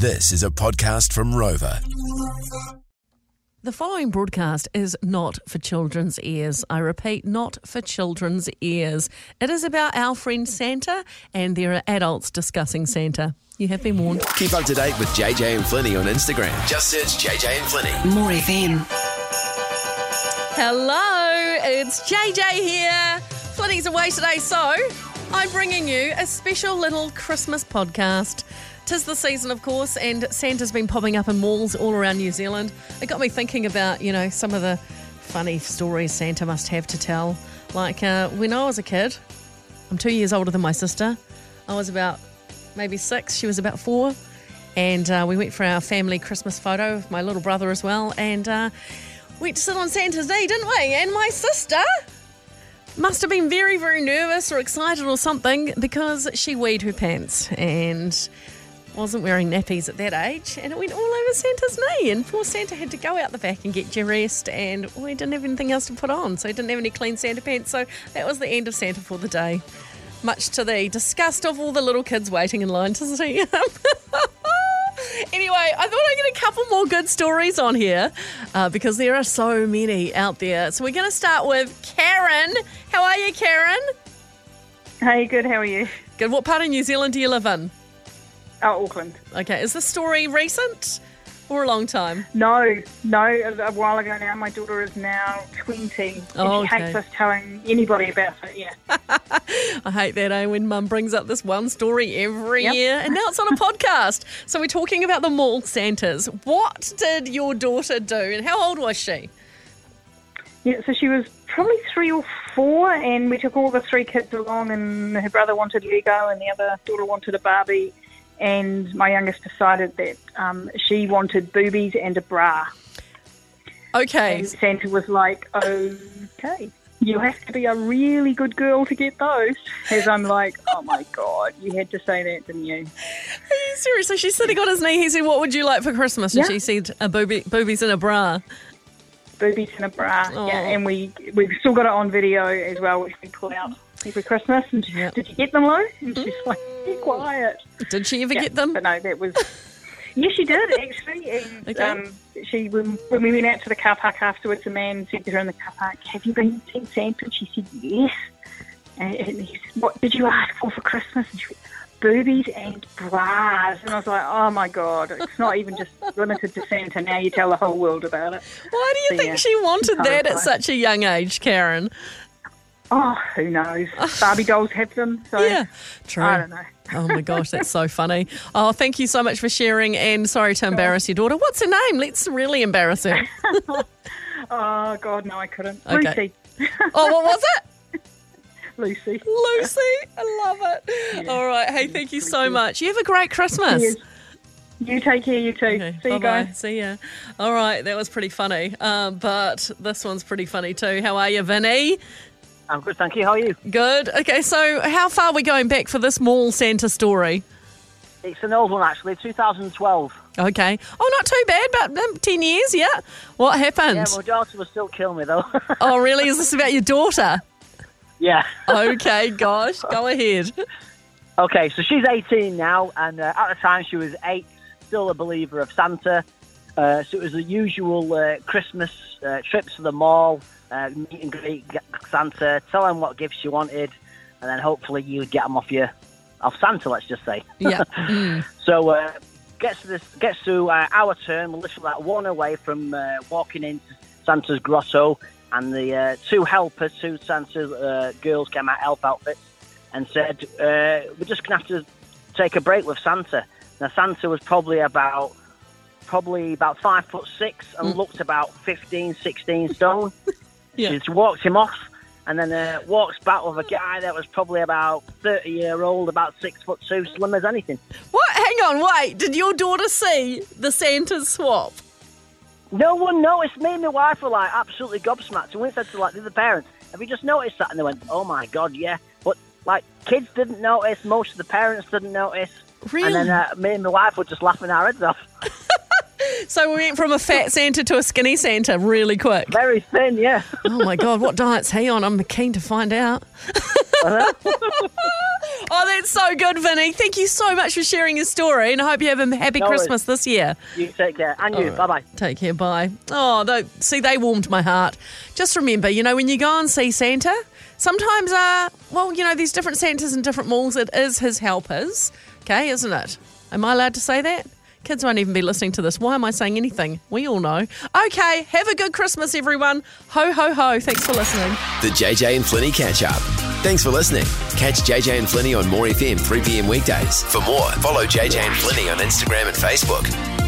This is a podcast from Rova. The following broadcast is not for children's ears. I repeat, not for children's ears. It is about our friend Santa, and there are adults discussing Santa. You have been warned. Keep up to date with JJ and Flinny on Instagram. Just search JJ and Flinny. More FM. Hello, it's JJ here. Flinny's away today, so I'm bringing you a special little Christmas podcast. Tis the season, of course, and Santa's been popping up in malls all around New Zealand. It got me thinking about, you know, some of the funny stories Santa must have to tell. Like uh, when I was a kid, I'm two years older than my sister. I was about maybe six, she was about four. And uh, we went for our family Christmas photo with my little brother as well. And uh, went to sit on Santa's knee, didn't we? And my sister must have been very, very nervous or excited or something because she weed her pants and wasn't wearing nappies at that age and it went all over Santa's knee and poor Santa had to go out the back and get dressed and we didn't have anything else to put on so he didn't have any clean Santa pants so that was the end of Santa for the day. Much to the disgust of all the little kids waiting in line to see him. Anyway I thought I'd get a couple more good stories on here uh, because there are so many out there. So we're going to start with Karen. How are you Karen? Hey, good. How are you? good. What part of New Zealand do you live in Oh, Auckland. Okay, is this story recent or a long time? No, no. A while ago now. My daughter is now twenty, and Oh, she okay. hates us telling anybody about it. Yeah. I hate that, eh? When mum brings up this one story every Yep. year, and now it's on a podcast. So we're talking about the mall Santas. What did your daughter do, and how old was she? Yeah. So she was probably three or four, and we took all the three kids along, and her brother wanted Lego, and the other daughter wanted a Barbie, and my youngest decided that um, she wanted boobies and a bra. Okay, And Santa was like, "Okay." You have to be a really good girl to get those. As I'm like, oh my god, you had to say that, didn't you? are you serious? So she's sitting on his knee. He said, "What would you like for Christmas?" And Yeah. she said, "A booby, boobies and a bra." boobies and a bra. Oh. Yeah, and we we've still got it on video as well, which we pull out every Christmas. And did you get them, Lou? And she's like, be quiet. Did she ever Yeah, get them? But no, that was. Yes, she did actually. And Okay. um, she when, when we went out to the car park afterwards, a man said to her in the car park, "Have you been seeing Santa?" And she said, "Yes." And, and he said, "What did you ask for for Christmas?" And she went, Boobies and bras, and I was like, "Oh my god! It's not even just limited to Santa. Now you tell the whole world about it." Why do you So, think yeah, she wanted that at such a young age, Karen? Oh, who knows? Barbie dolls have them, so Yeah, true. I don't know. Oh my gosh, that's so funny. Oh, thank you so much for sharing and sorry to embarrass your daughter. What's her name? Let's really embarrass her. Oh God, no, I couldn't. Okay. Lucy, Oh, what was it? Lucy. Lucy. I love it. All right. Hey, thank you so much. You have a great Christmas. Cheers. You take care, you too. Okay, See you bye-bye. guys. See ya. All right, that was pretty funny. Um, but this one's pretty funny too. How are you, Vinny? I'm good, thank you. How are you? Good. Okay, so how far are we going back for this mall Santa story? It's an old one, actually, 2012. Okay. Oh, not too bad, but um, 10 years, yeah. What happened? Yeah, my daughter will still kill me, though. Oh, really? Is this about your daughter? yeah. Okay, gosh, go ahead. Okay, so she's 18 now, and uh, at the time she was eight, still a believer of Santa. Uh, so it was the usual uh, Christmas uh, trips to the mall, uh, meet and greet Santa, tell him what gifts you wanted, and then hopefully you'd get them off your off Santa. Let's just say. Yeah. Mm. So uh, gets to this gets to uh, our turn. We're literally like one away from uh, walking into Santa's grotto, and the uh, two helpers, two Santa uh, girls, came out elf outfits and said, uh, "We're just gonna have to take a break with Santa." Now Santa was probably about probably about five foot six and looked about 15, 16 stone. Yeah. She just walked him off. And then uh, walks back with a guy that was probably about 30 year old, about six foot two, slim as anything. What? Hang on, wait. Did your daughter see the Santa swap? No one noticed. Me and my wife were like absolutely gobsmacked. And we said to like the other parents, "Have you just noticed that?" And they went, "Oh my god, yeah." But like kids didn't notice. Most of the parents didn't notice. Really? And then uh, me and my wife were just laughing our heads off. So we went from a fat Santa to a skinny Santa really quick. Very thin, yeah. Oh my God, what diet's he on? I'm keen to find out. Oh, that's so good, Vinny. Thank you so much for sharing your story, and I hope you have a happy No. Christmas this year. You take care. And you. Bye bye. Take care. Bye. Oh, they, see, they warmed my heart. Just remember, you know, when you go and see Santa, sometimes, uh, well, you know, there's different Santas in different malls. It is his helpers. Okay, isn't it? Am I allowed to say that? Kids won't even be listening to this. Why am I saying anything? We all know. Okay, have a good Christmas, everyone. Ho, ho, ho. Thanks for listening. The JJ and Flinny catch up. Thanks for listening. Catch JJ and Flinny on More FM 3 p.m. weekdays. For more, follow JJ and Flinny on Instagram and Facebook.